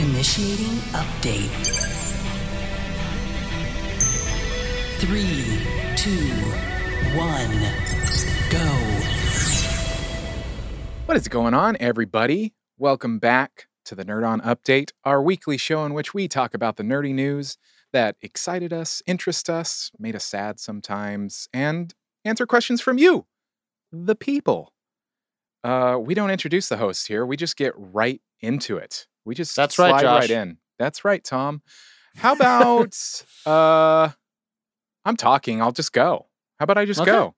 Initiating update. Three, two, one, go. What is going on, everybody? Welcome back to the Nerd On Update, our weekly show in which we talk about the nerdy news that excited us, interest us, made us sad sometimes, and answer questions from you, the people. Uh, we don't introduce the host here. We just get right into it. We just That's right, Josh. right in. That's right, Tom. How about uh I'm talking, I'll just go. How about I just Okay. go?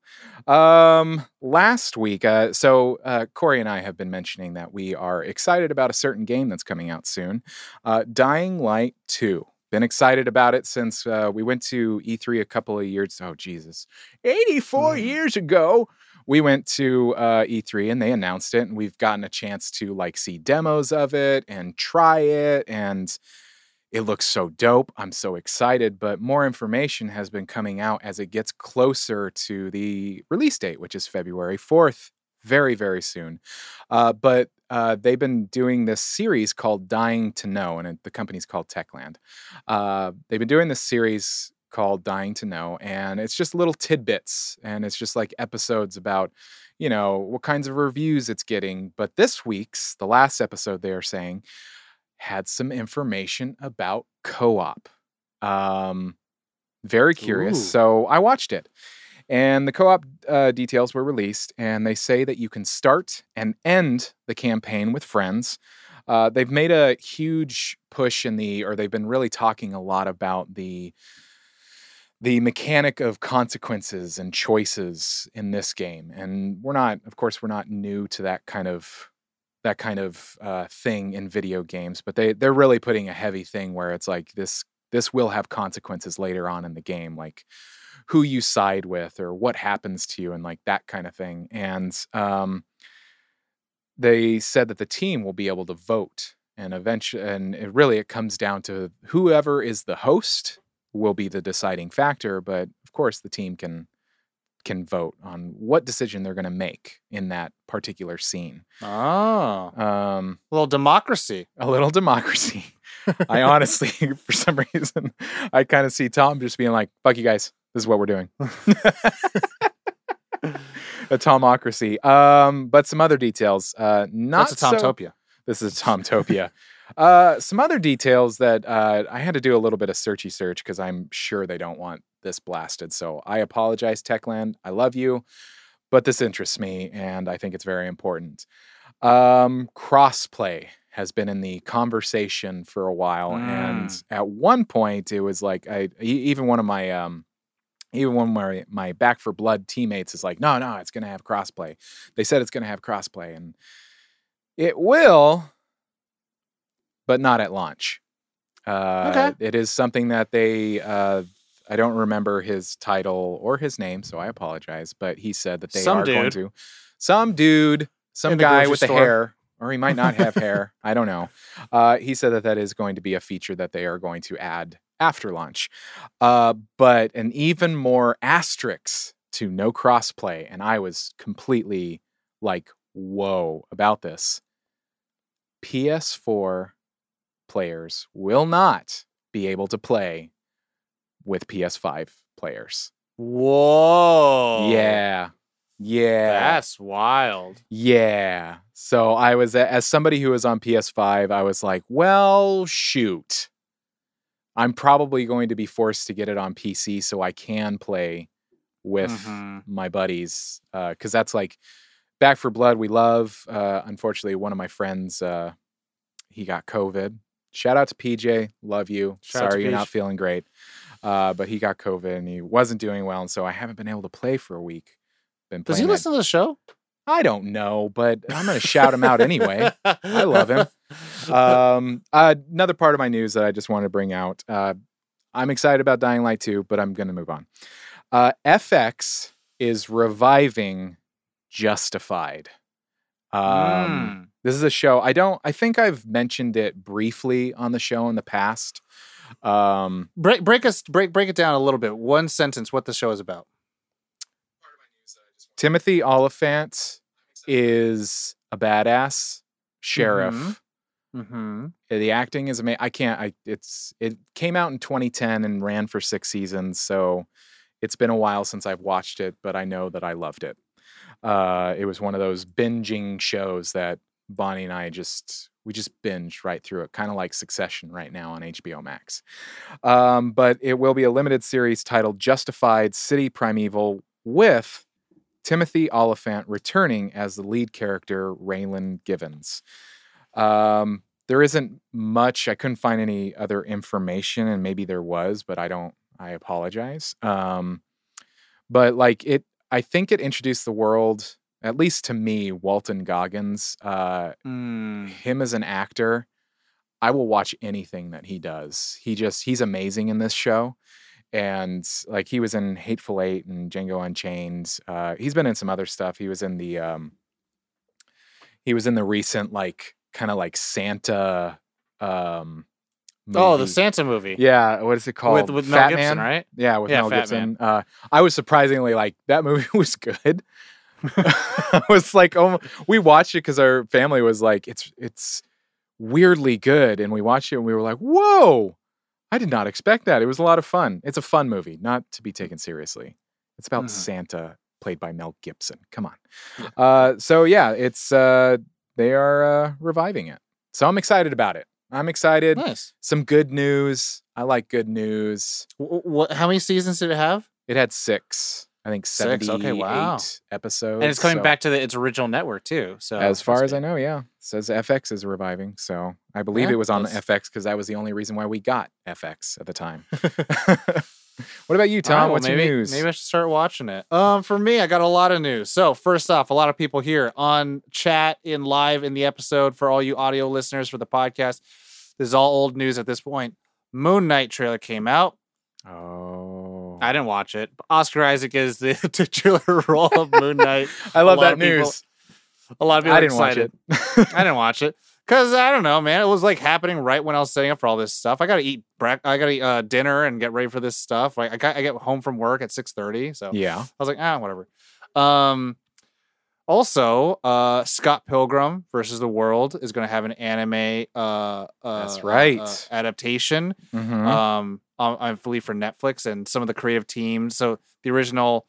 Um last week, uh so uh Corey and I have been mentioning that we are excited about a certain game that's coming out soon. Uh Dying Light 2. Been excited about it since uh, we went to E3 a couple of years. Oh Jesus, 84 Mm. years ago we went to uh, E3 and they announced it, and we've gotten a chance to like see demos of it and try it, and it looks so dope. I'm so excited, but more information has been coming out as it gets closer to the release date, which is February 4th, very, very soon. Uh, but uh, they've been doing this series called Dying to Know, and it, the company's called Techland. Uh, they've been doing this series called Dying to Know, and it's just little tidbits, and it's just like episodes about, you know, what kinds of reviews it's getting. But this week's, the last episode, they are saying, had some information about co-op. Um, very curious. Ooh. So I watched it, and the co-op uh, details were released, and they say that you can start and end the campaign with friends. Uh, they've made a huge push in the, or they've been really talking a lot about the the mechanic of consequences and choices in this game and we're not of course we're not new to that kind of that kind of uh, thing in video games but they they're really putting a heavy thing where it's like this this will have consequences later on in the game like who you side with or what happens to you and like that kind of thing and um, they said that the team will be able to vote and eventually and it really it comes down to whoever is the host will be the deciding factor but of course the team can can vote on what decision they're going to make in that particular scene Oh, um a little democracy. a little democracy i honestly for some reason i kind of see tom just being like fuck you guys this is what we're doing a tomocracy um but some other details uh not That's a so- Tomtopia. this is a Tomtopia. Uh, some other details that uh, I had to do a little bit of searchy search because I'm sure they don't want this blasted. So I apologize, Techland. I love you, but this interests me and I think it's very important. Um, crossplay has been in the conversation for a while, and Mm. at one point it was like I even one of my um, even one of my, my back for blood teammates is like, no, no, it's going to have crossplay. They said it's going to have crossplay, and it will, but not at launch. Uh, Okay. It is something that they, uh, I don't remember his title or his name, so I apologize, but he said that they Some are going dude. to. Some dude, some In guy grocery with the hair, or he might not have hair. I don't know. Uh, he said that that is going to be a feature that they are going to add after launch. Uh, but an even more asterisk to no crossplay, and I was completely like, whoa about this. PS4 players will not be able to play with PS5 players. Whoa. Yeah. Yeah. That's wild. Yeah. So I was as somebody who was on PS5, I was like, well, shoot. I'm probably going to be forced to get it on PC so I can play with Mhm. my buddies because that's like Back for Blood. We love. Uh, unfortunately, one of my friends uh, he got COVID. Shout out to PJ. Love you. Shout Sorry you're not feeling great. Uh, but he got COVID and he wasn't doing well, and so I haven't been able to play for a week. Been Does he playing that- listen to the show? I don't know, but I'm going to shout him out anyway. I love him. Um, uh, another part of my news that I just wanted to bring out. Uh, I'm excited about Dying Light 2, but I'm going to move on. Uh, FX is reviving Justified. Um, Mm. This is a show. I don't. I think I've mentioned it briefly on the show in the past. Um, break break us break break it down a little bit. One sentence. What the show is about. Timothy Olyphant is a badass sheriff Mhm. Mm-hmm. The acting is amazing. I can't. I it's it came out in 2010 and ran for six seasons, so it's been a while since I've watched it, but I know that I loved it. Uh, it was one of those binging shows that Bonnie and I just we just binged right through it, kind of like Succession right now on HBO Max. Um, but it will be a limited series titled Justified City Primeval with Timothy Olyphant returning as the lead character, Raylan Givens. Um, there isn't much. I couldn't find any other information, and maybe there was, but I don't. I apologize. Um, but like it, I think it introduced the world, at least to me, Walton Goggins. Uh, Mm. him as an actor, I will watch anything that he does. He just he's amazing in this show. And like he was in Hateful Eight and Django Unchained. Uh, he's been in some other stuff. He was in the um, he was in the recent like kind of like Santa um Oh, the. Santa movie. Yeah, what is it called? With with Mel Fat Gibson, Man? right? Yeah, with Yeah, Mel Fat Gibson. Uh, I was surprisingly like that movie was good. I was like, oh, we watched it because our family was like, it's it's weirdly good, and we watched it and we were like, whoa, I did not expect that. It was a lot of fun. It's a fun movie, not to be taken seriously. It's about Mhm. Santa played by Mel Gibson. Come on. Uh, so yeah, it's uh, they are uh, reviving it. So I'm excited about it. I'm excited. Nice. Some good news. I like good news. Wh- What? How many seasons did it have? It had six, I think, Six, 78 okay, wow. episodes. And it's coming so- back to the, its original network too. So as far as I know, yeah. It says FX is reviving. So I believe Yeah, it was on FX because that was the only reason why we got FX at the time. what about you, Tom? right, well, What's maybe, your news? Maybe I should start watching it. Um, for me, I got a lot of news. So first off, a lot of people here on chat in live in the episode for all you audio listeners for the podcast. This is all old news at this point. Moon Knight trailer came out. oh, I didn't watch it. Oscar Isaac is the titular role of Moon Knight. I love that of people- news. A lot of people I didn't watch it. I didn't watch it because I don't know, man. It was like happening right when I was setting up for all this stuff. I gotta eat I gotta eat uh, dinner and get ready for this stuff. Like I got, I get home from work at six thirty, so yeah. I was like, ah, whatever. Um, also, uh, Scott Pilgrim versus the World is going to have an anime. Uh, uh, That's uh, right. uh, adaptation. Mhm. Um, I, I believe for Netflix and some of the creative teams. So the original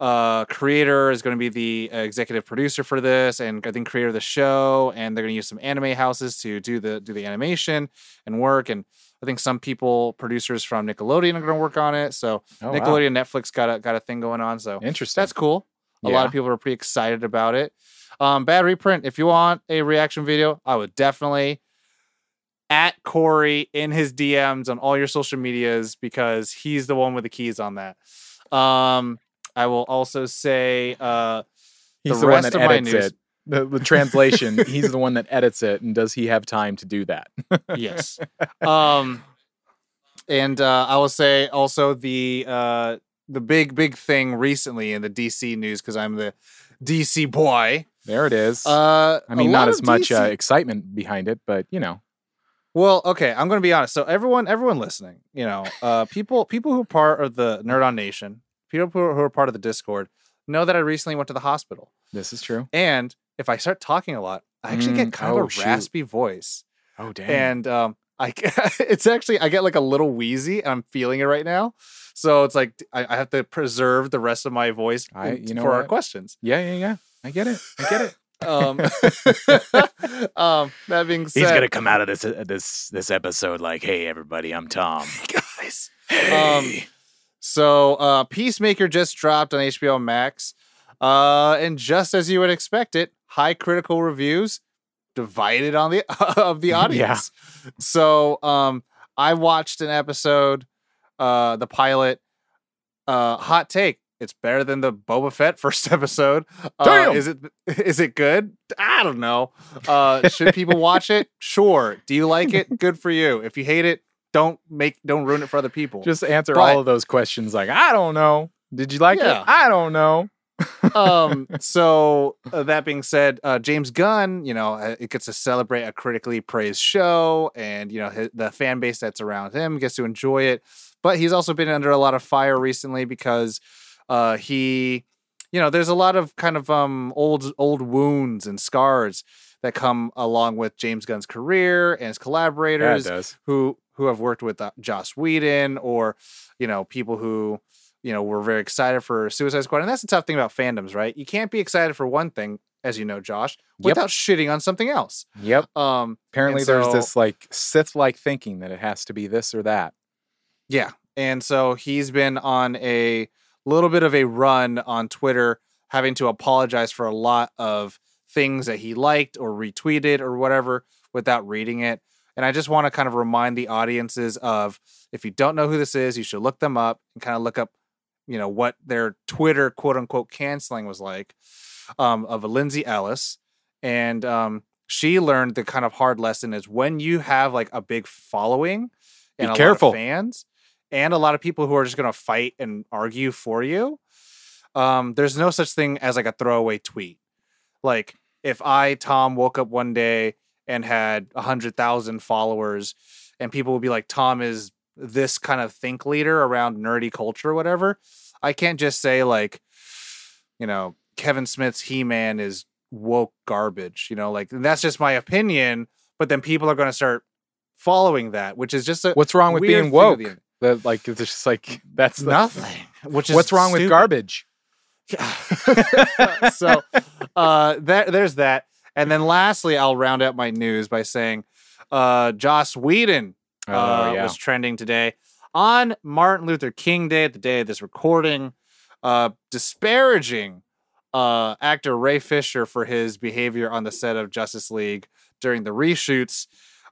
uh creator is going to be the executive producer for this and i think creator of the show and they're going to use some anime houses to do the do the animation and work and i think some people producers from nickelodeon are going to work on it so Oh, wow. nickelodeon netflix got a got a thing going on so Interesting. that's cool a lot of people are pretty excited about it um bad reprint if you want a reaction video i would definitely at corey in his dms on all your social medias because he's the one with the keys on that um i will also say uh He's the the, one that of my edits news- it. The, the translation. he's the one that edits it, and does he have time to do that? yes um and uh i will say also the uh the big big thing recently in the dc news because i'm the dc boy There it is. uh I mean, not as of much uh, excitement behind it, but you know. Well, okay, I'm going to be honest. So everyone, everyone listening, you know, uh, people, people who are part of the Nerd On Nation, people who are, part of the Discord, know that I recently went to the hospital, This is true. and if I start talking a lot, I actually Mm, get kind oh, of a shoot. raspy voice, Oh damn. and um, I, it's actually I get like a little wheezy, and I'm feeling it right now. So it's like I, I have to preserve the rest of my voice I- in- you know for our questions. yeah, yeah, yeah. I get it. I get it. Um, um, that being said, He's gonna come out of this uh, this this episode like, "Hey, everybody, I'm Tom." guys. Hey. Um, So, uh, Peacemaker just dropped on HBO Max, uh, and just as you would expect it, high critical reviews, divided on the of the audience. So, um, I watched an episode, uh, the pilot. Uh, hot take: It's better than the Boba Fett first episode. Uh, is it is it good? I don't know. Uh, should people watch it? Sure. Do you like it? Good for you. If you hate it, don't make don't ruin it for other people. Just answer But- all of those questions like, I don't know. Did you like Yeah. it? I don't know. um so uh, that being said uh james gunn you know uh, it gets to celebrate a critically praised show and you know hi- the fan base that's around him gets to enjoy it but he's also been under a lot of fire recently because uh he you know there's a lot of kind of um old old wounds and scars that come along with James Gunn's career and his Yeah, collaborators does. who who have worked with uh, Joss Whedon or you know people who you know were very excited for Suicide Squad. And that's the tough thing about fandoms, right? You can't be excited for one thing, as you know, Josh, Yep. without shitting on something else. Yep. Um, Apparently, And there's so- this like Sith-like thinking that it has to be this or that. Yeah. And so he's been on a little bit of a run on Twitter, having to apologize for a lot of things that he liked or retweeted or whatever without reading it. And I just want to kind of remind the audiences of if you don't know who this is, you should look them up and kind of look up, you know, what their Twitter quote unquote canceling was like um, of Lindsay Ellis. And um, she learned the kind of hard lesson is when you have like a big following Be and a careful. lot of fans and a lot of people who are just going to fight and argue for you, um, there's no such thing as like a throwaway tweet. Like if I, Tom, woke up one day and had a hundred thousand followers, and people would be like, Tom is this kind of think leader around nerdy culture or whatever. I can't just say like, you know, Kevin Smith's He Man is woke garbage. You know, like that's just my opinion. But then people are going to start following that, which is just a What's wrong with being woke? At That like it's just like that's the, nothing. Which is What's wrong with garbage? so uh that there's that. And then lastly, I'll round out my news by saying uh Joss Whedon Oh uh, yeah. was trending today on Martin Luther King Day, the day of this recording, uh disparaging uh actor Ray Fisher for his behavior on the set of Justice League during the reshoots.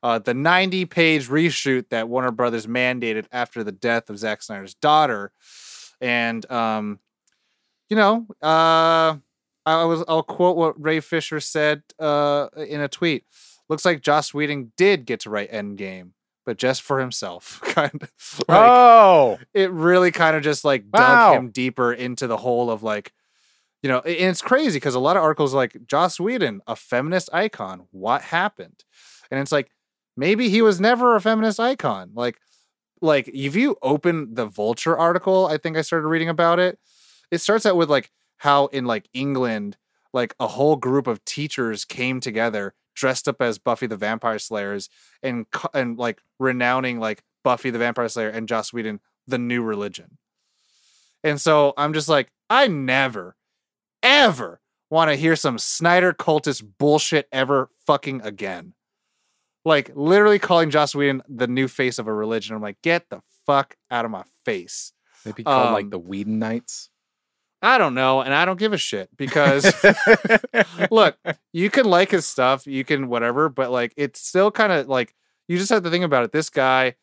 Uh, the 90 page reshoot that Warner Brothers mandated after the death of Zack Snyder's daughter. And um, you know, uh, I was I'll quote what Ray Fisher said uh, in a tweet. Looks like Joss Whedon did get to write Endgame, but just for himself. kind of like oh, it really kind of just like Wow. dug him deeper into the hole of like, you know, and it's crazy because a lot of articles like Joss Whedon, a feminist icon. What happened? And it's like maybe he was never a feminist icon. Like, like if you open the Vulture article, I think I started reading about it. It starts out with like how in like England, like a whole group of teachers came together dressed up as Buffy the Vampire Slayers and and like renouncing like Buffy the Vampire Slayer and Joss Whedon the new religion. And so I'm just like, I never, ever want to hear some Snyder cultist bullshit ever fucking again. Like literally calling Joss Whedon the new face of a religion. I'm like, get the fuck out of my face. they'd be called like Um, the Whedon Knights. I don't know, and I don't give a shit because look, you can like his stuff, you can whatever, but like it's still kind of like you just have to think about it. This guy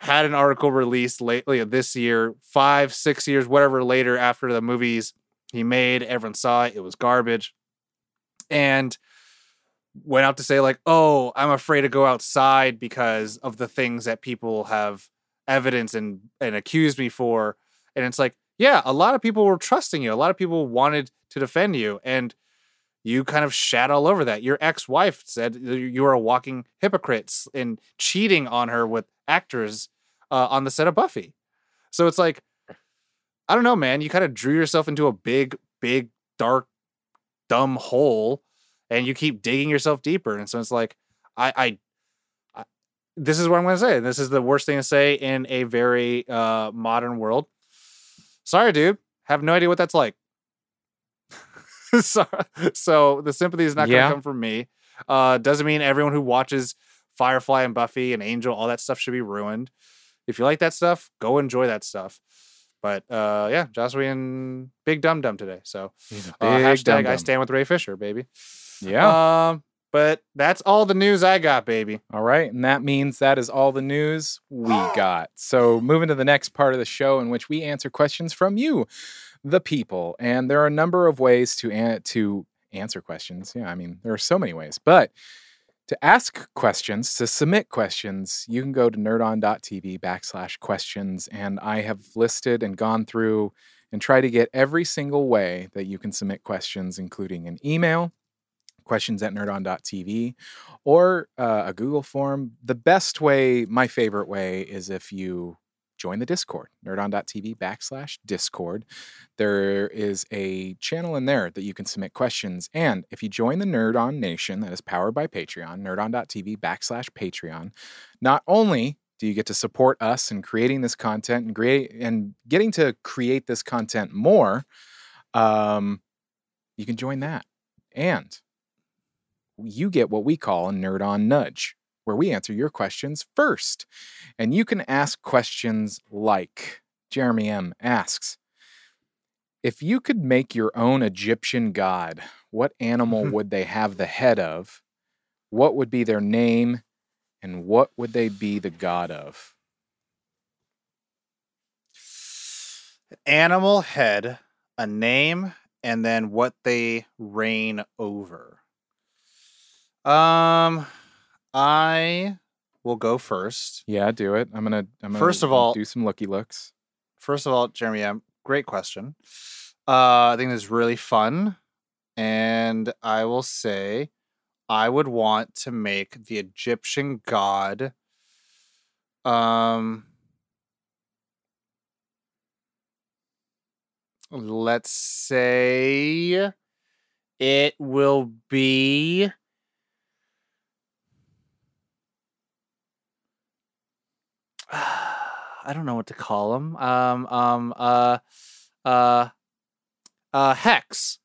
had an article released lately this year, five, six years, whatever later after the movies he made. Everyone saw it, it was garbage. And went out to say, like, oh, I'm afraid to go outside because of the things that people have evidence and and accused me for. And it's like, yeah, a lot of people were trusting you. A lot of people wanted to defend you. And you kind of shat all over that. Your ex wife said you were a walking hypocrite and cheating on her with actors uh, on the set of Buffy. So it's like, I don't know, man. You kind of drew yourself into a big, big, dark, dumb hole and you keep digging yourself deeper. And so it's like, I, I, I this is what I'm going to say. This is the worst thing to say in a very uh, modern world. Sorry, dude. Have no idea what that's like. so, so the sympathy is not going Yeah. to come from me. Uh, doesn't mean everyone who watches Firefly and Buffy and Angel, all that stuff should be ruined. If you like that stuff, go enjoy that stuff. But uh, yeah, Joss Whedon, big dum dum today. So uh, hashtag I stand with Ray Fisher, baby. Yeah. Um, but that's all the news I got, baby. All right. And that means that is all the news we got. So, moving to the next part of the show in which we answer questions from you, the people. And there are a number of ways to, an- to answer questions. Yeah, I mean, there are so many ways. But to ask questions, to submit questions, you can go to nerdon.tv backslash questions. And I have listed and gone through and try to get every single way that you can submit questions, including an email, questions at nerdon.tv, or uh, a Google form. The best way, my favorite way, is if you join the Discord, nerdon.tv backslash Discord. There is a channel in there that you can submit questions. And if you join the Nerdon Nation that is powered by Patreon, nerdon.tv backslash Patreon, not only do you get to support us in creating this content and create and getting to create this content more, um, you can join that. And you get what we call a Nerd On Nudge, where we answer your questions first. And you can ask questions like Jeremy M asks If you could make your own Egyptian god, what animal mm-hmm. would they have the head of? What would be their name? And what would they be the god of? Animal head, a name, and then what they reign over. Um, I will go first. Yeah, do it. I'm gonna. I'm gonna First of all- do some looky looks. First of all, Jeremy, M, great question. Uh, I think this is really fun, and I will say, I would want to make the Egyptian god. Um, let's say it will be. I don't know what to call him. Um, um, uh, uh, uh, Hex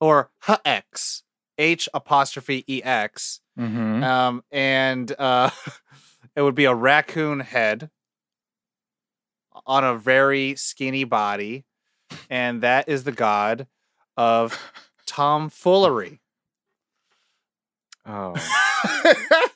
or Hex, H apostrophe E X. Mm-hmm. Um, and uh, it would be a raccoon head on a very skinny body, and that is the god of tomfoolery. Oh,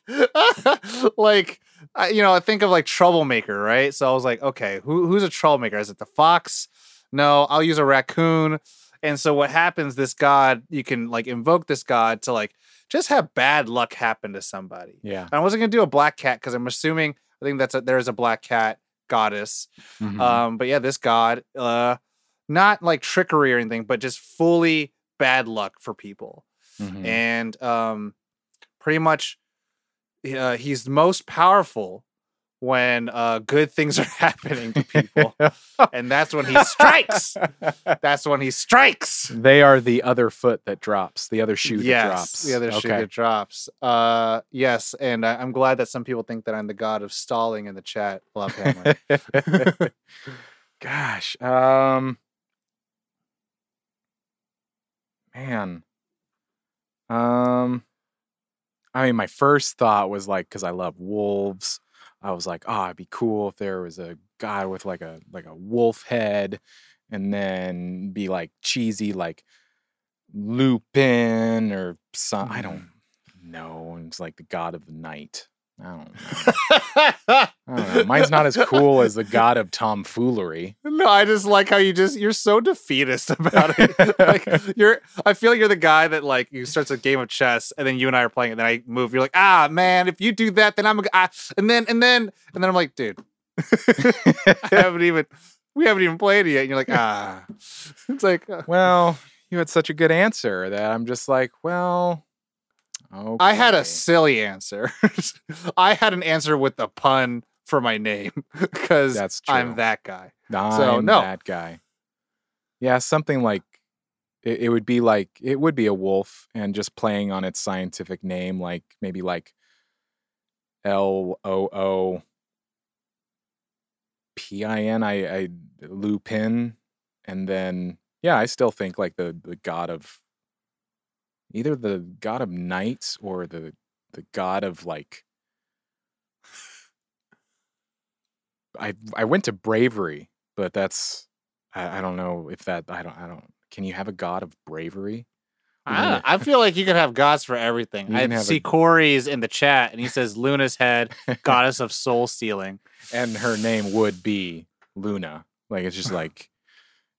like I, you know, I think of like troublemaker, right? So I was like, okay, who who's a troublemaker? Is it the fox? No, I'll use a raccoon. And so what happens? This god, you can like invoke this god to like just have bad luck happen to somebody. yeah. And I wasn't gonna do a black cat because I'm assuming I think that's a, there is a black cat goddess. Mhm. Um, but yeah, this god, uh, not like trickery or anything, but just fully bad luck for people Mhm. and um, pretty much uh, he's most powerful when uh, good things are happening to people, and that's when he strikes. That's when he strikes. they are the other foot that drops, the other shoe yes, that drops. the other shoe that drops. Uh, yes, and I, I'm glad that some people think that I'm the god of stalling in the chat. Love Hammer. Gosh, um, man, um, I mean, my first thought was like, because I love wolves, I was like, oh, it'd be cool if there was a guy with like a like a wolf head, and then be like cheesy, like Lupin or some. I don't mm. know. And it's like the god of the night. I don't know. I don't know. Mine's not as cool as the god of tomfoolery. No, I just like how you just you're so defeatist about it. like you're I feel like you're the guy that like you starts a game of chess and then you and I are playing and then I move. You're like, ah man, if you do that, then I'm a ah, and then and then and then I'm like, dude, I haven't even we haven't even played it yet. And you're like, ah. It's like uh, well, you had such a good answer that I'm just like, well, okay. I had a silly answer. I had an answer with the pun for my name because I'm that guy. I'm no. that guy. Yeah, something like it, it would be like it would be a wolf and just playing on its scientific name, like maybe like L O O P I N. I I Lupin, and then yeah, I still think like the the god of either the god of knights or the the god of like I I went to bravery, but that's I, I don't know if that I don't I don't can you have a god of bravery? Ah, I, I feel like you can have gods for everything. You I see a- Corey's in the chat and he says Luna's head, goddess of soul stealing. and her name would be Luna. Like it's just like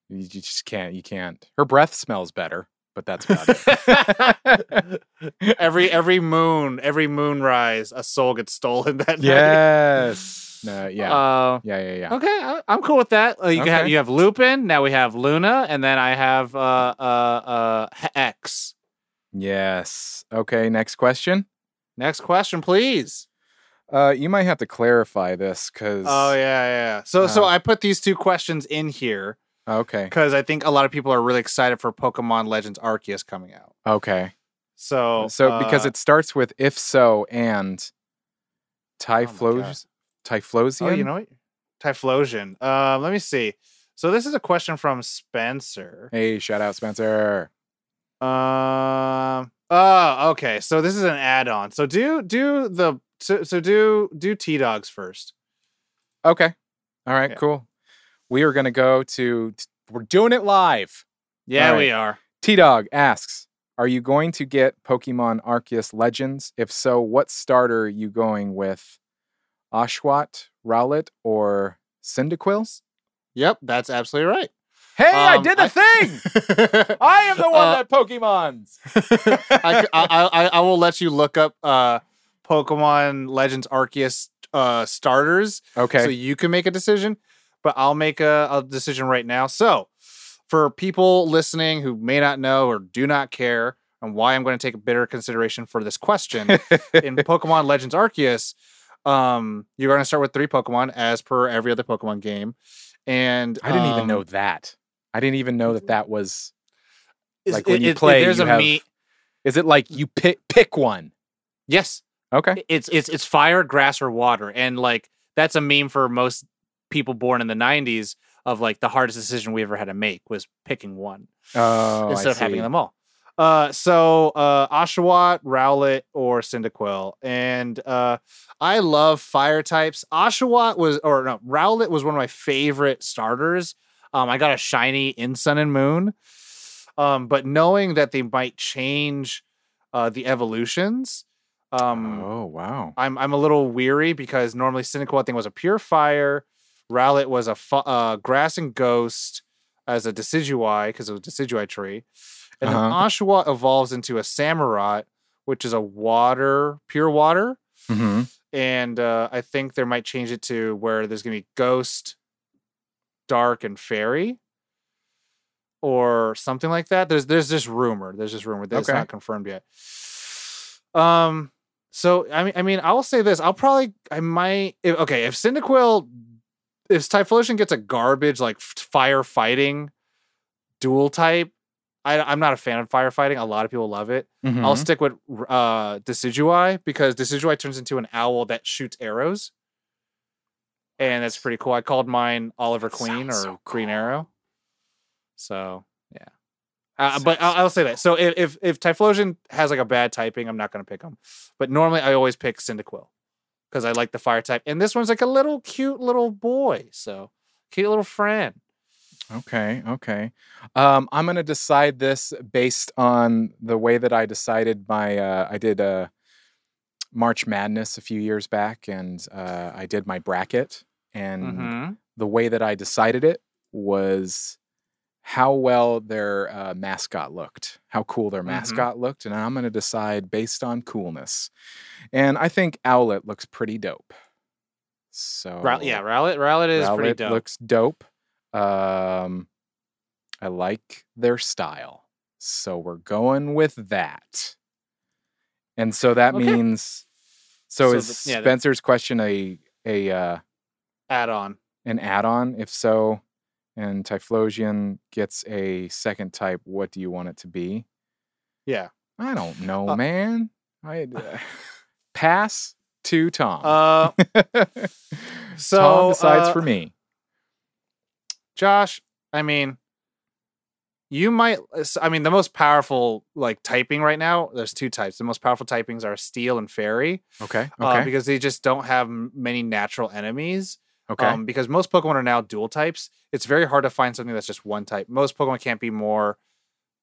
you you just can't you can't. Her breath smells better, but that's about it. every every moon, every moonrise, a soul gets stolen that night. yes. No, yeah. Uh, yeah, yeah, yeah. okay, I, I'm cool with that. Uh, you can have you have Lupin. Now we have Luna, and then I have uh uh uh X. Yes. Okay, next question. Next question, please. Uh, you might have to clarify this because. Oh yeah, yeah. So so Oh. I put these two questions in here Okay. because I think a lot of people are really excited for Pokemon Legends Arceus coming out. Okay. So So because uh, it starts with if so and Oh Typhlos Typhlosion. oh you know what Typhlosion. Um, let me see. So this is a question from Spencer. Hey, shout out Spencer. Um. Oh, okay. So this is an add-on. So do do the so, so do do T Dogs first. Okay. All right. Yeah. Cool. We are gonna go to. We're doing it live. Yeah, right. we are. T Dog asks, "Are you going to get Pokemon Arceus Legends? If so, what starter are you going with? Oshawott, Rowlet, or Cyndaquil?" Yep, that's absolutely right. Hey, I Um, did the I- thing. I am the one Uh, that Pokemon's. I, I, I, will let you look up uh, Pokemon Legends Arceus uh, starters Okay. so you can make a decision. But I'll make a, a decision right now. So, for people listening who may not know or do not care, and why I'm going to take a bitter consideration for this question, in Pokemon Legends Arceus, um, you're going to start with three Pokemon as per every other Pokemon game. And I didn't even um, know that. I didn't even know that that was. is- like, when you it- it- play, there's you a have- Is it like you pick pick one? Yes, Okay. it's it's it's fire, grass, or water, and like that's a meme for most people born in the '90s of like the hardest decision we ever had to make was picking one Oh, instead I of having them all. Uh, so uh, Oshawott, Rowlet, or Cyndaquil, and uh, I love fire types. Oshawott was, or no, Rowlet was one of my favorite starters. Um, I got a shiny in Sun and Moon, um, but knowing that they might change uh, the evolutions, um, oh wow. I'm I'm a little weary because normally Cyndaquil I think was a pure fire, Rowlet was a fu- uh, grass and ghost as a Decidueye because it was a Decidueye tree, and then Uh-huh. Oshawott evolves into a Samurott, which is a water, pure water, hmm and uh, I think they might change it to where there's gonna be ghost, dark, and fairy. Or something like that. There's there's this rumor. There's this rumor. That's Okay. not confirmed yet. Um, so I mean, I mean, I will say this. I'll probably, I might. If, okay, if Cyndaquil, if Typhlosion gets a garbage like firefighting dual type, I, I'm not a fan of firefighting. A lot of people love it. Mm-hmm. I'll stick with uh Decidueye because Decidueye turns into an owl that shoots arrows, and that's pretty cool. I called mine Oliver Queen or so Green cool. Arrow. So yeah, uh, but I'll, I'll say that. So if if, if Typhlosion has like a bad typing, I'm not going to pick him. But normally I always pick Cyndaquil because I like the fire type, and this one's like a little cute little boy. So cute little friend. Okay, okay. Um, I'm gonna decide this based on the way that I decided my. Uh, I did uh, March Madness a few years back, and uh, I did my bracket, and Mhm. the way that I decided it was how well their uh, mascot looked, how cool their Mhm. mascot looked, and I'm gonna decide based on coolness. And I think Owlet looks pretty dope. So yeah, Rowlet Rowlet is pretty dope. looks dope. Um, I like their style, so we're going with that. And so that Okay. means, so, So is the- yeah, Spencer's question a a uh, Add on. an add-on? If so, and Typhlosion gets a second type, what do you want it to be? Yeah. I don't know, Uh, man. I uh, pass to Tom. Uh, so, Tom decides uh, for me. Josh, I mean, you might. I mean, the most powerful like typing right now. There's two types. The most powerful typings are steel and fairy, Okay. uh, Okay. because they just don't have many natural enemies. Okay. Um, because most Pokemon are now dual types. It's very hard to find something that's just one type. Most Pokemon can't be more.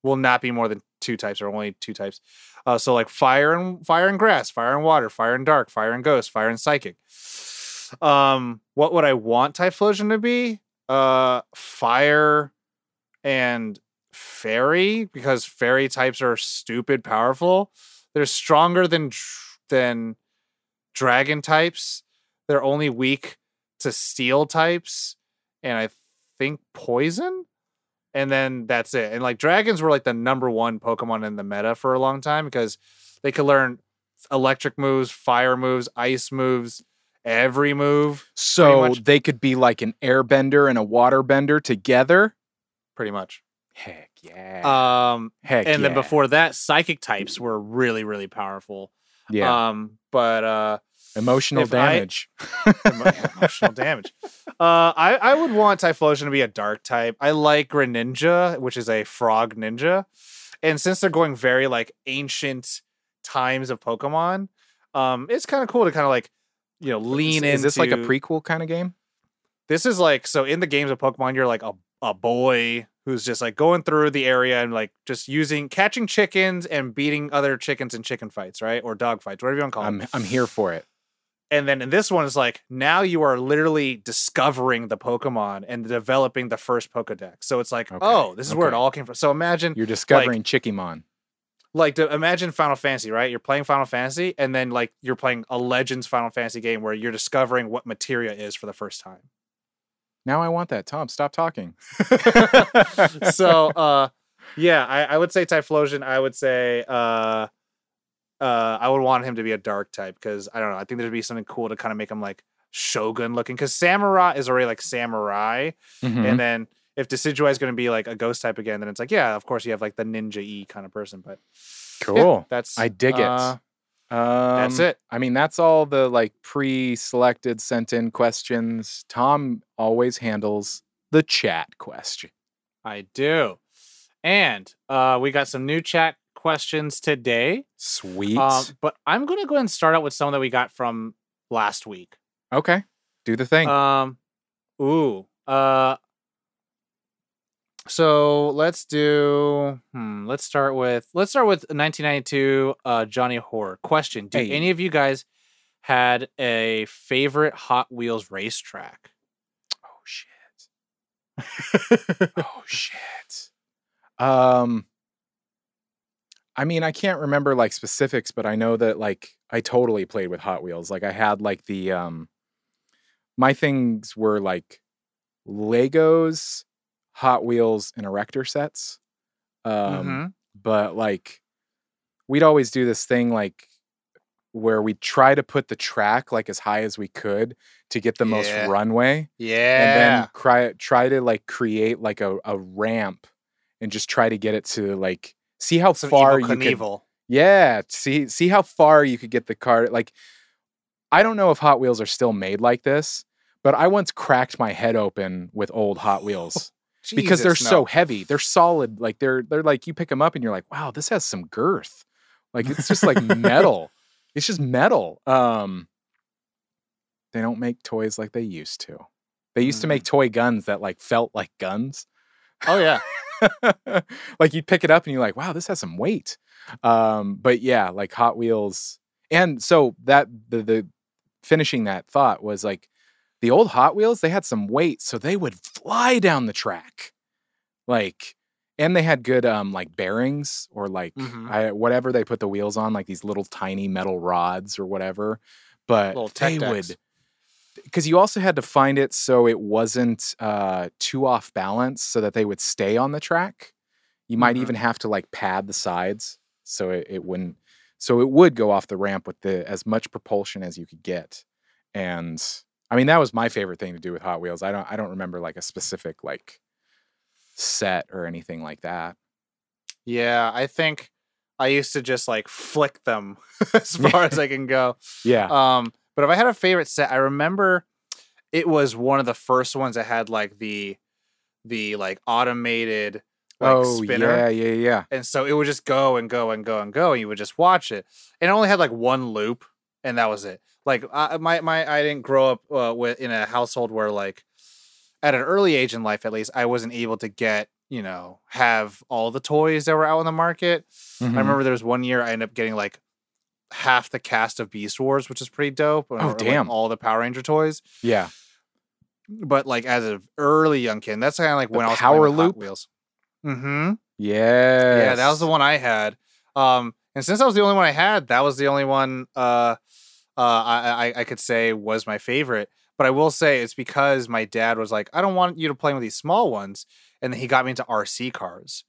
Will not be more than two types, or only two types. Uh, so like fire and fire and grass, fire and water, fire and dark, fire and ghost, fire and psychic. Um, what would I want Typhlosion to be? Uh, fire and fairy because fairy types are stupid powerful. They're stronger than than dragon types. They're only weak to steel types and I think poison. And then that's it. And like dragons were like the number one Pokemon in the meta for a long time because they could learn electric moves, fire moves, ice moves, every move, So they could be like an airbender and a waterbender together. pretty much. Heck yeah. Um, Heck and then before that, psychic types were really, really powerful. yeah, um, but uh, emotional if I- damage. emo- emotional damage. Uh, I I would want Typhlosion to be a dark type. I like Greninja, which is a frog ninja, and since they're going very like ancient times of Pokemon, um, it's kind of cool to kind of like you know lean in. is this like a prequel kind of game? This is like so in the games of Pokemon, you're like a a boy who's just like going through the area and like just using catching chickens and beating other chickens in chicken fights, right? Or dog fights, whatever you want to call them. I'm I'm here for it. And then in this one is like now you are literally discovering the Pokemon and developing the first Pokedex. So it's like, Okay, oh, this is where it all came from. So imagine You're discovering Chickimon. like to imagine Final Fantasy, right? You're playing Final Fantasy and then like you're playing a Legends Final Fantasy game where you're discovering what materia is for the first time. Now I want that. Tom, stop talking. so uh yeah, I, I would say Typhlosion. I would say uh uh I would want him to be a dark type because I don't know. I think there'd be something cool to kind of make him like shogun looking because samurai is already like samurai. Mhm. And then if Decidueye is going to be like a ghost type again, then it's like, yeah, of course you have like the ninja E kind of person. But yeah, cool. that's I dig it. uh, Um, that's it. I mean, that's all the like pre-selected sent in questions. Tom always handles the chat question. I do. And uh, we got some new chat questions today. Sweet. Um, but I'm going to go ahead and start out with some that we got from last week. okay. Do the thing. Um, ooh. Uh, so let's do. Hmm, let's start with let's start with 1992 uh, Johnny Horror. Question: Do Hey. any of you guys had a favorite Hot Wheels racetrack? oh shit. oh shit. Um I mean, I can't remember like specifics, but I know that like I totally played with Hot Wheels. Like I had like the um my things were like Legos, Hot Wheels, and erector sets. Um Mhm. but like we'd always do this thing like where we try to put the track like as high as we could to get the most runway Yeah. and then cry, try to like create like a, a ramp and just try to get it to like see how Some far you could Knievel. yeah see see how far you could get the car like i don't know if hot wheels are still made like this but i once cracked my head open with old hot wheels because they're Jesus, so heavy they're solid like they're they're like you pick them up and you're like wow this has some girth. Like it's just like metal. It's just metal. Um they don't make toys like they used to. They used to make toy guns that like felt like guns Oh yeah. like you pick it up and you're like wow this has some weight um but yeah like hot wheels and so that the the finishing that thought was like the old hot wheels they had some weight so they would fly down the track like and they had good um like bearings or like Mhm. I, whatever they put the wheels on like these little tiny metal rods or whatever but they tech would. Because you also had to find it so it wasn't uh, too off balance so that they would stay on the track. You might Mhm. even have to like pad the sides so it, it wouldn't. So it would go off the ramp with the as much propulsion as you could get. And I mean that was my favorite thing to do with Hot Wheels. I don't I don't remember like a specific like set or anything like that. Yeah, I think I used to just like flick them as far as I can go. Yeah. Um, but if I had a favorite set, I remember it was one of the first ones that had like the the like automated like oh spinner. yeah yeah yeah. And so it would just go and go and go and go, and you would just watch it. And it only had like one loop, and that was it. Like I, my my, I didn't grow up uh, with in a household where like at an early age in life, at least, I wasn't able to get you know have all the toys that were out on the market. Mhm. I remember there was one year I ended up getting like half the cast of Beast Wars, which is pretty dope. or, like, damn. all the Power Ranger toys. Yeah. But like as an early young kid, that's kind of like The when I was Power with Hot Loop? Wheels. Mm-hmm. Yeah. Yeah, that was the one I had. Um, and since I was the only one I had, that was the only one uh, uh, I, I I could say was my favorite. But I will say it's because my dad was like, I don't want you to play with these small ones, and then he got me into RC cars,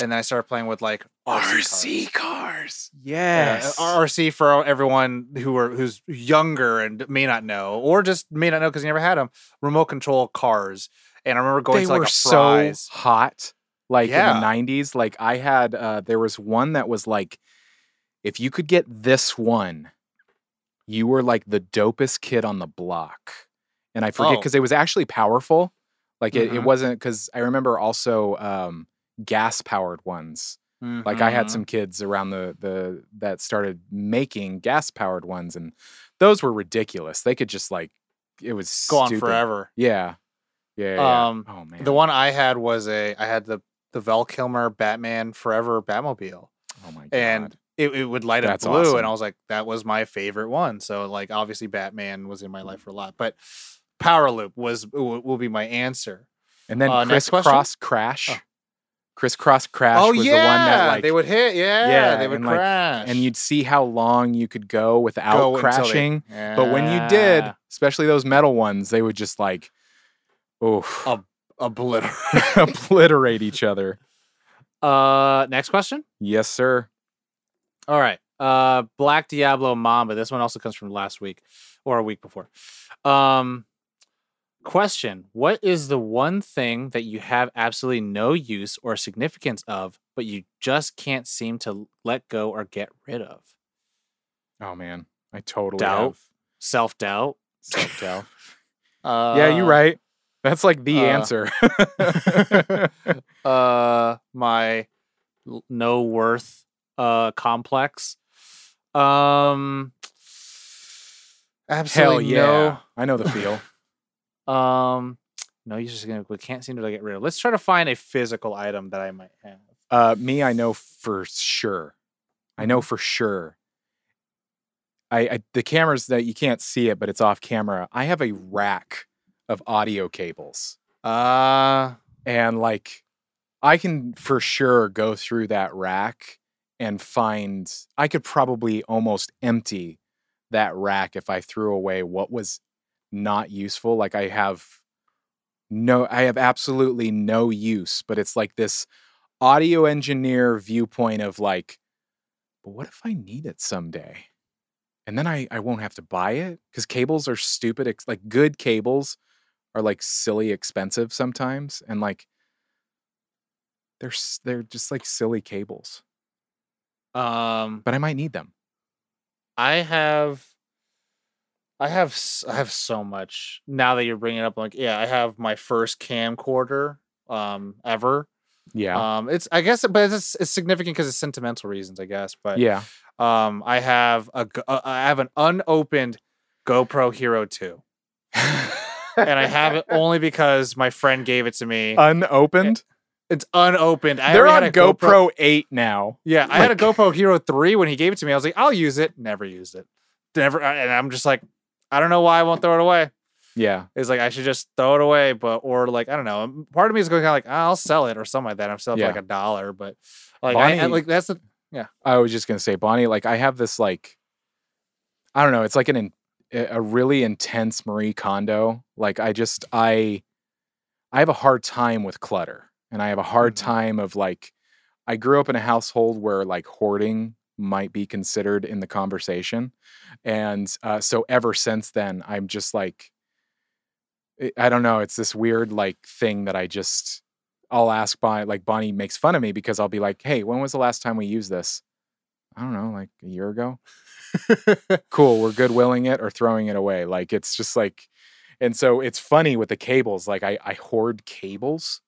and then I started playing with like RC, cars. Controllers. Yes. Uh, RC for everyone who are who's younger and may not know, or just may not know because you never had them. Remote control cars, and I remember going they to like were a so Fry's. hot like Yeah. in the 90s like i had uh there was one that was like if you could get this one you were like the dopest kid on the block and i forget Oh. because it was actually powerful like it, it Mhm. wasn't because i remember also um gas powered ones like i had Mhm. some kids around the the that started making gas powered ones and those were ridiculous they could just like it was go on forever. yeah yeah, yeah. Um, oh man The one I had was a I had the the Val Kilmer Batman Forever Batmobile, oh my god and it, it would light up That's blue, awesome. and I was like, that was my favorite one. So like, obviously, Batman was in my life for a lot, but Power Loop was will will be my answer. And then Uh, crisscross crash. Oh. Crisscross crash oh was yeah, the one that like they would hit. Yeah, Yeah, they would and, like- crash, and you'd see how long you could go without Go until they- crashing. But when you did, especially those metal ones, they would just like oof, Oh. obliterate. obliterate each other. Uh, next question. Yes, sir. All right. Uh, Black Diablo Mamba. This one also comes from last week or a week before. Um, question: What is the one thing that you have absolutely no use or significance of, but you just can't seem to let go or get rid of? Oh man, I totally Doubt. Self doubt. self doubt. Uh, yeah, you're right. That's like the uh, answer. Uh, my no worth uh complex. Um, Hell absolutely yeah, no. I know the feel. Um, no, you're just gonna we can't seem to get rid of. Let's try to find a physical item that I might have. Uh, me, I know for sure. I Mm-hmm. know for sure. I, I the cameras that you can't see it, but it's off camera. I have a rack of audio cables, Uh, and like, I can for sure go through that rack and find. I could probably almost empty that rack if I threw away what was not useful. Like I have no, I have absolutely no use, but it's like this audio engineer viewpoint of like, but what if I need it someday? And then I, I won't have to buy it because cables are stupid. Like good cables are like silly expensive sometimes. And like, they're, they're just like silly cables, Um, but I might need them. I have, I have, I have so much now that you're bringing it up. Like, yeah, I have my first camcorder um ever. Yeah. Um, it's I guess, but it's, it's significant because it's sentimental reasons, I guess. But yeah. um, I have a, uh, have an unopened GoPro Hero Two, and I have it only because my friend gave it to me. unopened. it's unopened. I They're on a GoPro, 8 now. Yeah, I had a GoPro Hero 3 when he gave it to me. I was like, I'll use it. Never used it. Never and I'm just like, I don't know why I won't throw it away. Yeah. It's like I should just throw it away, but or like I don't know. Part of me is going kind of like "Ah, I'll sell it or something like that. I'm selling Yeah. like a dollar, but like I, I- like that's the yeah. I was just gonna say, Bonnie, like I have this like, I don't know, it's like an in, a really intense Marie Kondo. Like I just I, I have a hard time with clutter, and I have a hard Mhm. time of like, I grew up in a household where like hoarding might be considered in the conversation, and uh, so ever since then, I'm just like, I- don't know, it's this weird like thing that I just. I'll ask Bonnie, like Bonnie makes fun of me because I'll be like, "Hey, when was the last time we used this?" I don't know, like a year ago. cool, we're goodwilling it or throwing it away. Like it's just like, and so it's funny with the cables. Like I, I hoard cables.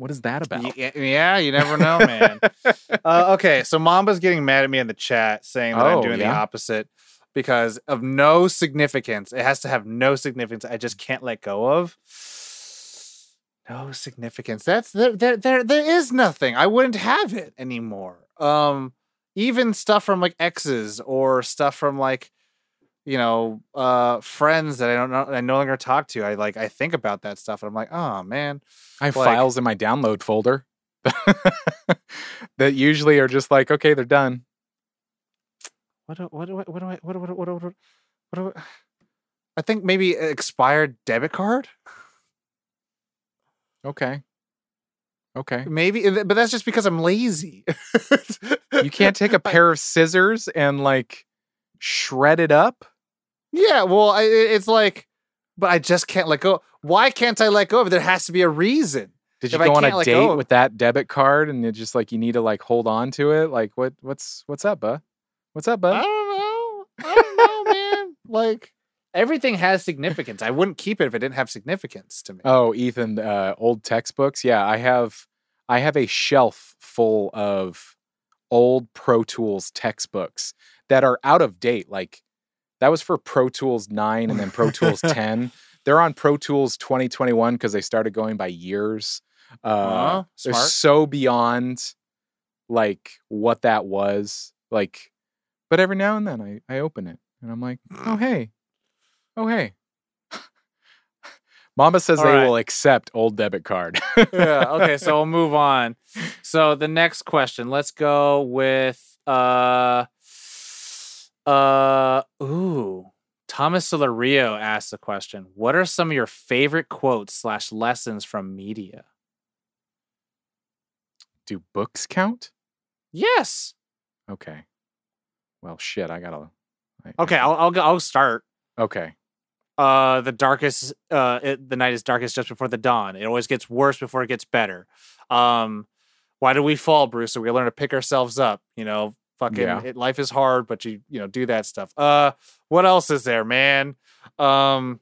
What is that about? yeah, you never know, man. uh, okay, so Mamba's getting mad at me in the chat saying that I'm Oh, doing the opposite because of no significance. It has to have no significance. I just can't let go of. No significance. That's there. There. There. There is nothing. I wouldn't have it anymore. Um, even stuff from like exes or stuff from like, you know, uh, friends that I don't know. I no longer talk to. I like. I think about that stuff, and I'm like, oh man. I have like- files in my download folder that usually are just like, okay, they're done. What do, what do I, what do I, what do, what do, what do, what do, what do I, I think maybe expired debit card. Okay. Okay. Maybe, but that's just because I'm lazy. You can't take a pair of scissors and like shred it up. Yeah, well, I, it's like, but I just can't let go. Why can't I let go of it? There has to be a reason. Did you If go on a date go with that debit card and it just like you need to like hold on to it? Like what what's what's up, bud? What's up, bud? I don't know. I don't know, man. Like Everything has significance. I wouldn't keep it if it didn't have significance to me. Oh, Ethan, uh, old textbooks. Yeah, I have I have a shelf full of old Pro Tools textbooks that are out of date. Like that was for Pro Tools 9 and then Pro Tools 10. They're on Pro Tools 2021 because they started going by years. Uh, Uh-huh, they're so beyond like what that was. Like, but every now and then I, I open it and I'm like, oh hey. Oh hey. Mamba says All they right. will accept old debit card. yeah. Okay, so we'll move on. So the next question, let's go with uh uh ooh. Thomas Solario asked the question. What are some of your favorite quotes slash lessons from media? Do books count? Yes. Okay. Well, shit, I gotta. I- Okay, I'll I'll, go, I'll start. Okay. uh the darkest uh it, the night is darkest just before the dawn it always gets worse before it gets better um why do we fall bruce so we learn to pick ourselves up you know fucking Yeah. it, life is hard but you you know do that stuff uh what else is there man um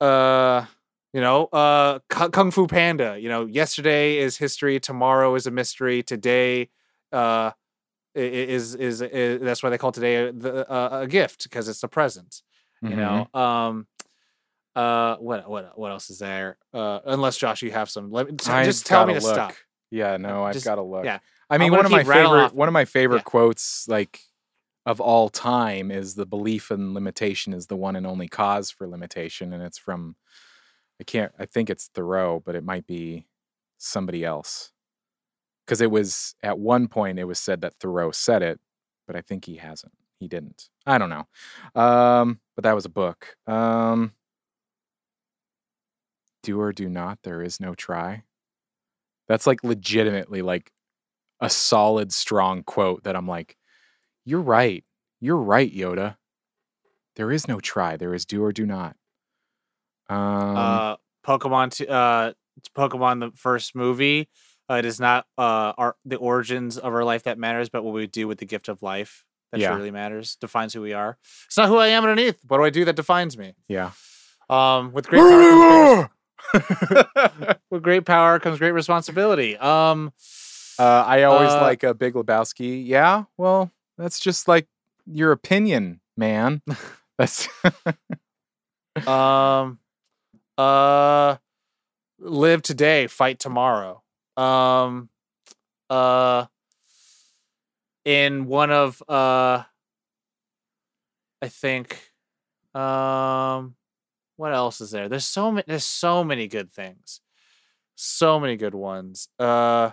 uh you know uh kung fu panda you know yesterday is history tomorrow is a mystery today uh is is, is that's why they call today a, the, uh, a gift because it's the present you Mhm. know um uh what what what else is there uh unless josh you have some let me t- I've just tell me to look. stop Yeah, no, I've just- got to look. yeah. I mean, one of my favorite one of my favorite Yeah. quotes, like of all time, is the belief in limitation is the one and only cause for limitation, and it's from I can't. I think it's Thoreau, but it might be somebody else. Because it was at one point it was said that Thoreau said it, but I think he hasn't. He didn't. I don't know. Um, but that was a book. Um, do or do not. There is no try. That's like legitimately like a solid, strong quote that I'm like, you're right. You're right, Yoda. There is no try. There is do or do not. Um, uh pokemon t- uh pokemon the first movie uh, it is not uh our the origins of our life that matters but what we do with the gift of life that Yeah. really matters defines who we are it's not who i am underneath what do i do that defines me yeah. um with great power comes great, with great power comes great responsibility um Uh, I always Uh, like a Big Lebowski. Yeah, well, that's just like your opinion, man. That's um uh live today fight tomorrow um uh in one of uh i think um what else is there there's so many there's so many good things so many good ones uh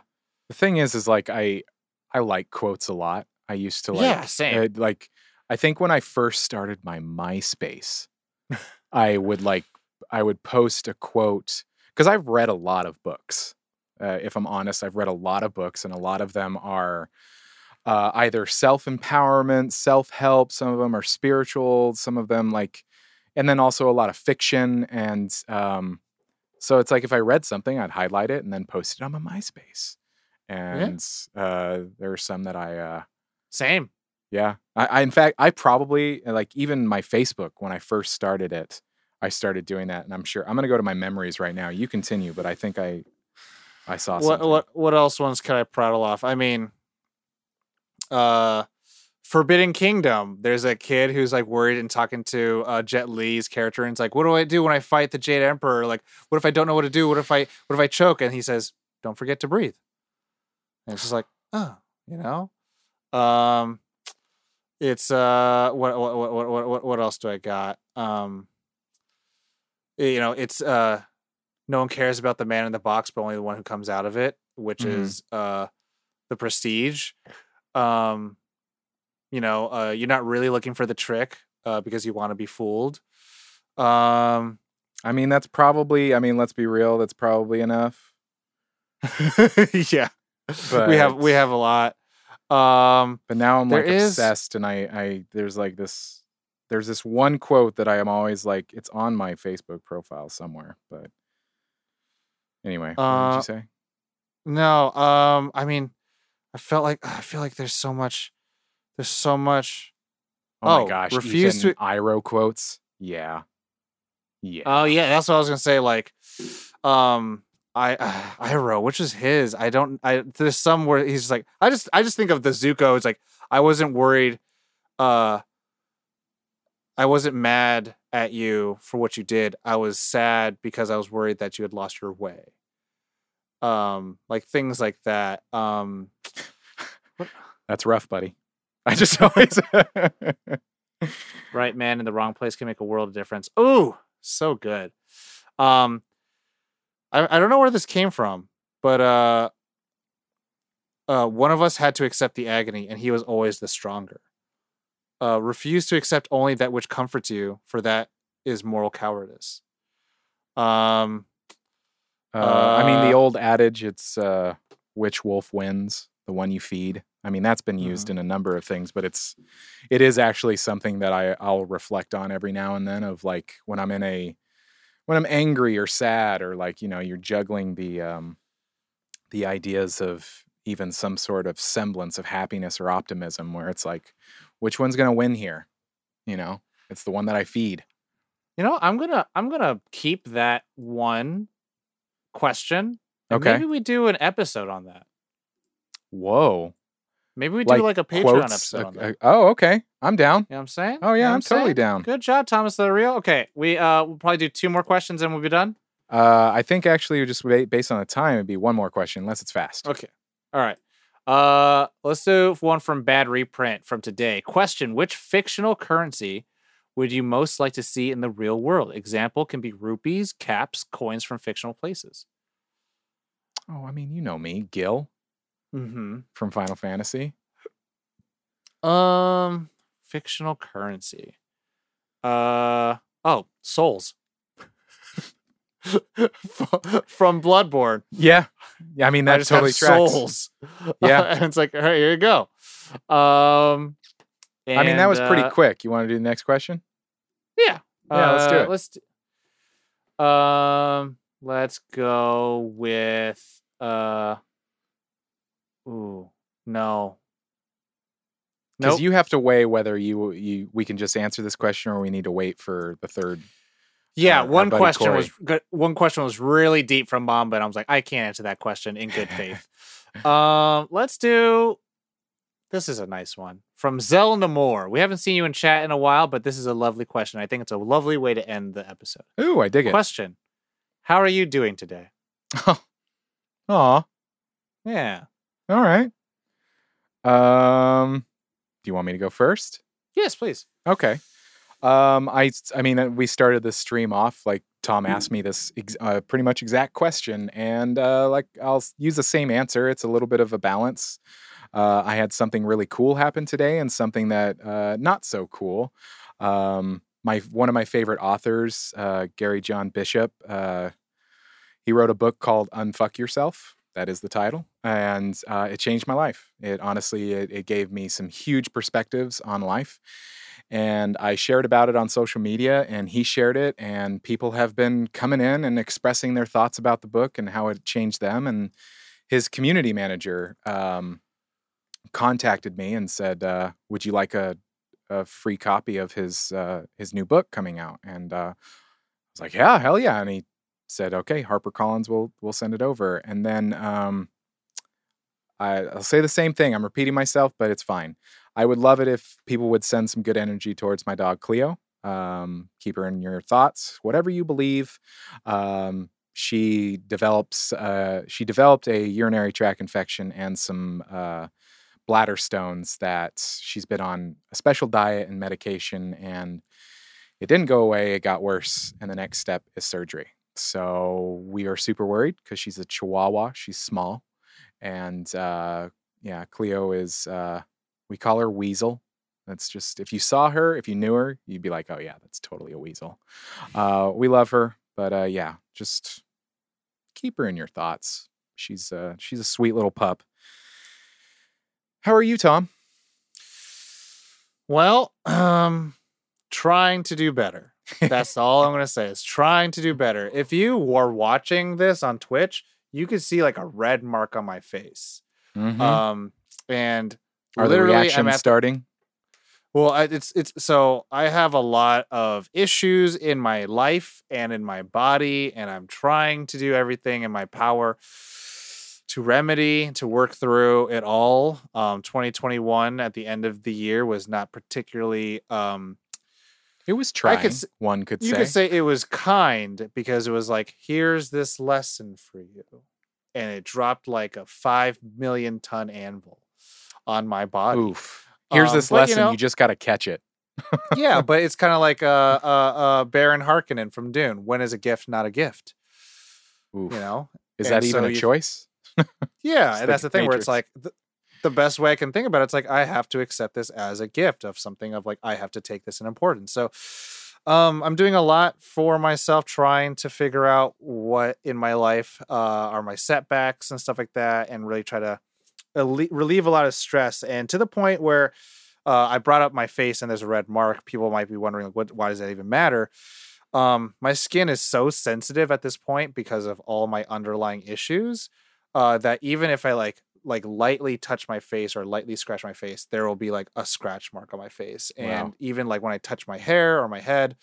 the thing is, is like I I like quotes a lot. I used to like Yeah, same. uh, like I think when I first started my MySpace, I would like I would post a quote because I've read a lot of books. Uh, if I'm honest, I've read a lot of books, and a lot of them are uh, either self empowerment, self help. Some of them are spiritual. Some of them like, and then also a lot of fiction. And um, so it's like if I read something, I'd highlight it and then post it on my MySpace. And uh, there are some that I uh, same yeah. I, I in fact I probably like even my Facebook when I first started it, I started doing that and I'm sure I'm gonna go to my memories right now. You continue, but I think I I saw what something. what what else ones can I prattle off? I mean, uh, Forbidden Kingdom. There's a kid who's like worried and talking to uh, Jet Li's character, and it's like, "What do I do when I fight the Jade Emperor? Like, what if I don't know what to do? What if I what if I choke?" And he says, "Don't forget to breathe." And it's just like, oh, you know, um, it's uh, what what what what what what else do I got? Um, you know, it's uh no one cares about the man in the box, but only the one who comes out of it, which Mhm. is uh the prestige. Um, you know, uh, you're not really looking for the trick uh, because you want to be fooled. Um, I mean that's probably I mean let's be real, that's probably enough. yeah, we have we have a lot. Um, But now I'm like is- obsessed, and I, I there's like this, there's this one quote that I am always like, it's on my Facebook profile somewhere. But anyway, what did Uh, you say? no, um, I mean, I felt like I feel like there's so much, there's so much. Oh, oh, my gosh, refuse Ethan to- Iroh quotes. Yeah, yeah. Oh yeah, that's what I was gonna say. Like, um, I Iroh, which is his. I don't. I there's some where he's like, I just, I just think of the Zuko. It's like I wasn't worried. Uh, I wasn't mad at you for what you did. I was sad because I was worried that you had lost your way. Um, like things like that. Um, That's rough, buddy. I just always. Right man in the wrong place can make a world of difference. Ooh, so good. Um, I I don't know where this came from, but uh, uh, one of us had to accept the agony, and he was always the stronger. Uh, refuse to accept only that which comforts you, for that is moral cowardice. Um, Uh, I mean, the Uh, old adage, it's uh, which wolf wins, the one you feed. I mean, that's been used Mm-hmm. in a number of things, but it's it is actually something that I I'll reflect on every now and then of like when I'm in a when I'm angry or sad or like, you know, you're juggling the um the ideas of even some sort of semblance of happiness or optimism where it's like which one's going to win here? You know, it's the one that I feed. you know, I'm gonna I'm gonna keep that one question. Okay. Maybe we do an episode on that. Whoa. Maybe we do like a Patreon quotes, episode on that. uh, oh, okay. I'm down. You know what I'm saying? Oh, You yeah, know what I'm totally down. Good job, Thomas the Real. Okay, we uh we'll probably do two more questions and we'll be done. Uh, I think actually, just based on the time, it'd be one more question, unless it's fast. Okay. All right. Uh let's do one from Bad Reprint from today. Question: Which fictional currency would you most like to see in the real world? Example can be rupees, caps, coins from fictional places. Oh, I mean, you know me, Gil Mm-hmm. from Final Fantasy. Um, fictional currency. Uh oh, souls. from Bloodborne, Yeah, yeah. I mean, I just totally tracks. souls. Yeah. and it's like, all right, here you go. Um, I mean, that was pretty uh, quick. You want to do the next question? Yeah. Yeah, let's do Uh, it. Let's um let's go with uh Ooh, no. Because Nope. you have to weigh whether you you we can just answer this question or we need to wait for the third. yeah, our one question Corey. was good. One question was really deep from mom, but I was like, I can't answer that question in good faith. um, let's do. This is a nice one from Zel Namor. We haven't seen you in chat in a while, but this is a lovely question. I think it's a lovely way to end the episode. Ooh, I dig it. Question: How are you doing today? Oh, aw, Yeah. All right. Um, do you want me to go first? Yes, please. Okay. Um, I I mean, uh, we started this stream off like Tom asked me this ex- uh, pretty much exact question, and uh, like I'll use the same answer. It's a little bit of a balance. Uh, I had something really cool happen today, and something that uh, not so cool. Um, my one of my favorite authors, uh, Gary John Bishop, uh, he wrote a book called "Unfuck Yourself." That is the title, and uh, it changed my life. It honestly, it, it gave me some huge perspectives on life and I shared about it on social media and he shared it and people have been coming in and expressing their thoughts about the book and how it changed them and his community manager um, contacted me and said uh, would you like a, a free copy of his uh, his new book coming out? And uh, I was like yeah hell yeah. And he said okay HarperCollins will will send it over. And then um, I, I'll say the same thing I'm repeating myself but it's fine I would love it if people would send some good energy towards my dog Cleo. Um, keep her in your thoughts, whatever you believe. Um, she develops. Uh, she developed a urinary tract infection and some uh, bladder stones that she's been on a special diet and medication, and it didn't go away. It got worse, and the next step is surgery. So we are super worried because she's a Chihuahua. She's small, and uh, yeah, Cleo is. Uh, we call her Weasel. That's just if you saw her, if you knew her, you'd be like, oh yeah, that's totally a weasel. Uh, we love her, but uh, yeah, just keep her in your thoughts. She's uh, she's a sweet little pup. How are you, Tom? Well, um, trying to do better. That's all I'm gonna say is trying to do better. If you were watching this on Twitch, you could see like a red mark on my face. Mhm. Um, and are the reactions at the- starting? Well, I, it's it's so I have a lot of issues in my life and in my body, and I'm trying to do everything in my power to remedy to work through it all. Um, 2021 at the end of the year was not particularly. Um, It was trying. could one could you say. could say it was kind because it was like, here's this lesson for you, and it dropped like a five million ton anvil on my body. Oof. Here's Um, this but, lesson. You, know- just got to catch it. yeah, but it's kind of like uh, uh, uh, Baron Harkonnen from Dune. When is a gift not a gift? Oof. You know? Is and that even so a you- choice? Yeah, and the that's the thing where it's like the, the best way I can think about it, it's like I have to accept this as a gift of something of like I have to take this in importance. So um, I'm doing a lot for myself, trying to figure out what in my life uh, are my setbacks and stuff like that, and really try to relieve a lot of stress. And to the point where uh, I brought up my face and there's a red mark. People might be wondering, like, what? Why does that even matter? Um, my skin is so sensitive at this point because of all my underlying issues uh, that even if I like like lightly touch my face or lightly scratch my face, there will be like a scratch mark on my face. Wow. And even like when I touch my hair or my head,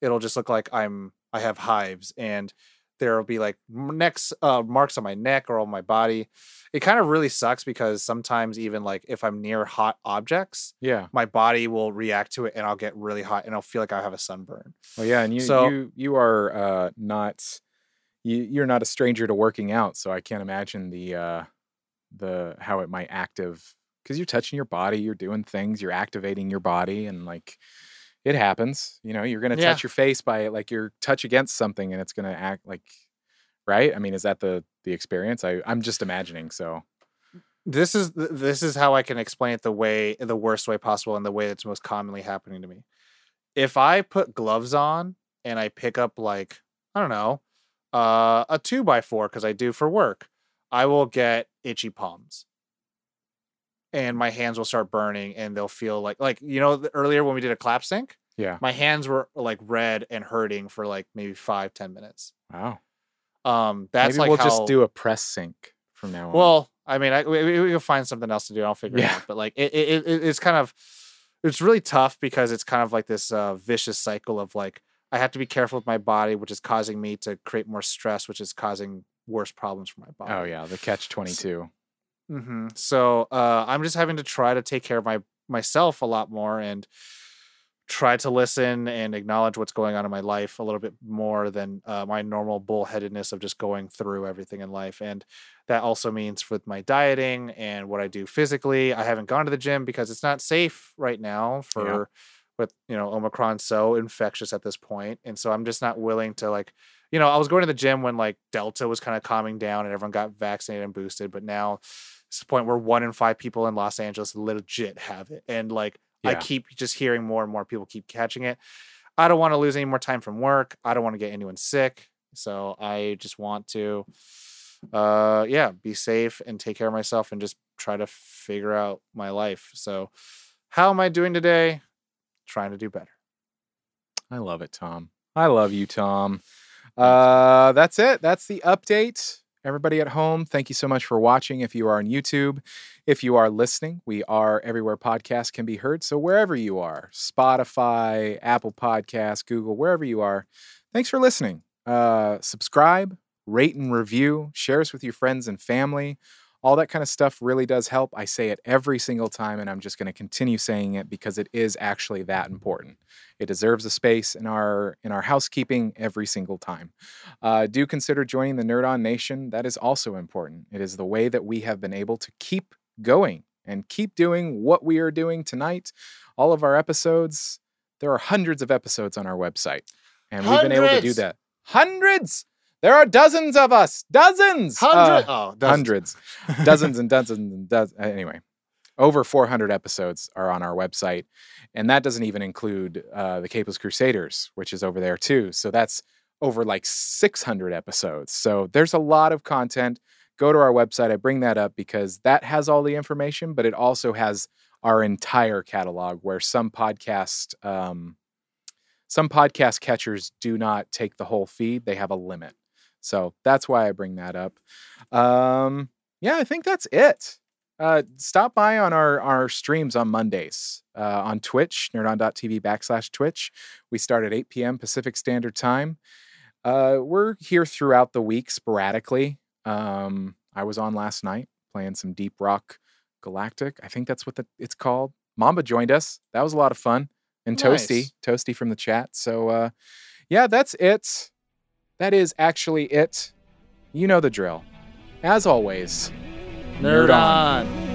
it'll just look like I'm I have hives and there will be like necks uh, marks on my neck or on my body. It kind of really sucks because sometimes even like if I'm near hot objects, Yeah. my body will react to it and I'll get really hot and I'll feel like I have a sunburn. Well, yeah, and you So- you you are uh, not you you're not a stranger to working out, so I can't imagine the uh, the how it might active because you're touching your body, you're doing things, you're activating your body, and like it happens. You know, you're gonna Yeah. touch your face by it, like your touch against something, and it's gonna act like right. I mean, is that the the experience? I I'm just imagining. So this is this is how I can explain it the way the worst way possible and the way that's most commonly happening to me. If I put gloves on and I pick up like I don't know uh, a two by four because I do for work, I will get itchy palms, and my hands will start burning and they'll feel like like you know earlier when we did a clap sync, yeah, my hands were like red and hurting for like maybe five ten minutes. wow. Um, that's Maybe like we'll how, just do a press sync from now on. well, I mean, I, we, we- can find something else to do. I'll figure it Yeah. out. But like, it, it, it it's kind of, it's really tough because it's kind of like this uh, vicious cycle of like, I have to be careful with my body, which is causing me to create more stress, which is causing worse problems for my body. oh yeah, the catch twenty two. mm-hmm So uh, I'm just having to try to take care of my myself a lot more and try to listen and acknowledge what's going on in my life a little bit more than uh, my normal bullheadedness of just going through everything in life. And that also means with my dieting and what I do physically. I haven't gone to the gym because it's not safe right now for with you know Omicron so infectious at this point, and so I'm just not willing to like. You know, I was going to the gym when like Delta was kind of calming down and everyone got vaccinated and boosted, but now it's the point where one in five people in Los Angeles legit have it. And like I keep just hearing more and more people keep catching it. I don't want to lose any more time from work. I don't want to get anyone sick. So I just want to uh yeah, be safe and take care of myself and just try to figure out my life. So how am I doing today? Trying to do better. I love it, Tom. I love you, Tom. Uh, that's it. That's the update. Everybody at home, thank you so much for watching. If you are on YouTube, if you are listening, we are everywhere podcasts can be heard. So wherever you are, Spotify, Apple Podcasts, Google, wherever you are, thanks for listening. Uh, subscribe, rate and review, share us with your friends and family. All that kind of stuff really does help. I say it every single time, and I'm just going to continue saying it because it is actually that important. It deserves a space in our in our housekeeping every single time. Uh, do consider joining the Nerd On Nation. That is also important. It is the way that we have been able to keep going and keep doing what we are doing tonight. All of our episodes. There are hundreds of episodes on our website, and we've been able to do that. Hundreds. There are dozens of us. Dozens. Uh, Hundred oh, dozens. hundreds, dozens and dozens and dozens. Anyway, over 400 episodes are on our website, and that doesn't even include uh, the Capeless Crusaders, which is over there too. So that's over like 600 episodes. So there's a lot of content. go to our website. I bring that up because that has all the information, but it also has our entire catalog where some podcast um, some podcast catchers do not take the whole feed. They have a limit. So that's why I bring that up. Um, yeah, I think that's it. Uh, stop by on our, our streams on Mondays uh, on Twitch, nerdon.tv backslash Twitch. We start at 8 p.m. Pacific Standard Time. Uh, we're here throughout the week sporadically. Um, I was on last night playing some Deep Rock Galactic. I think that's what the, it's called. Mamba joined us. That was a lot of fun. And Toasty, Nice. Toasty from the chat. So, uh, yeah, that's it. That is actually it. You know the drill. As always, Nerd on.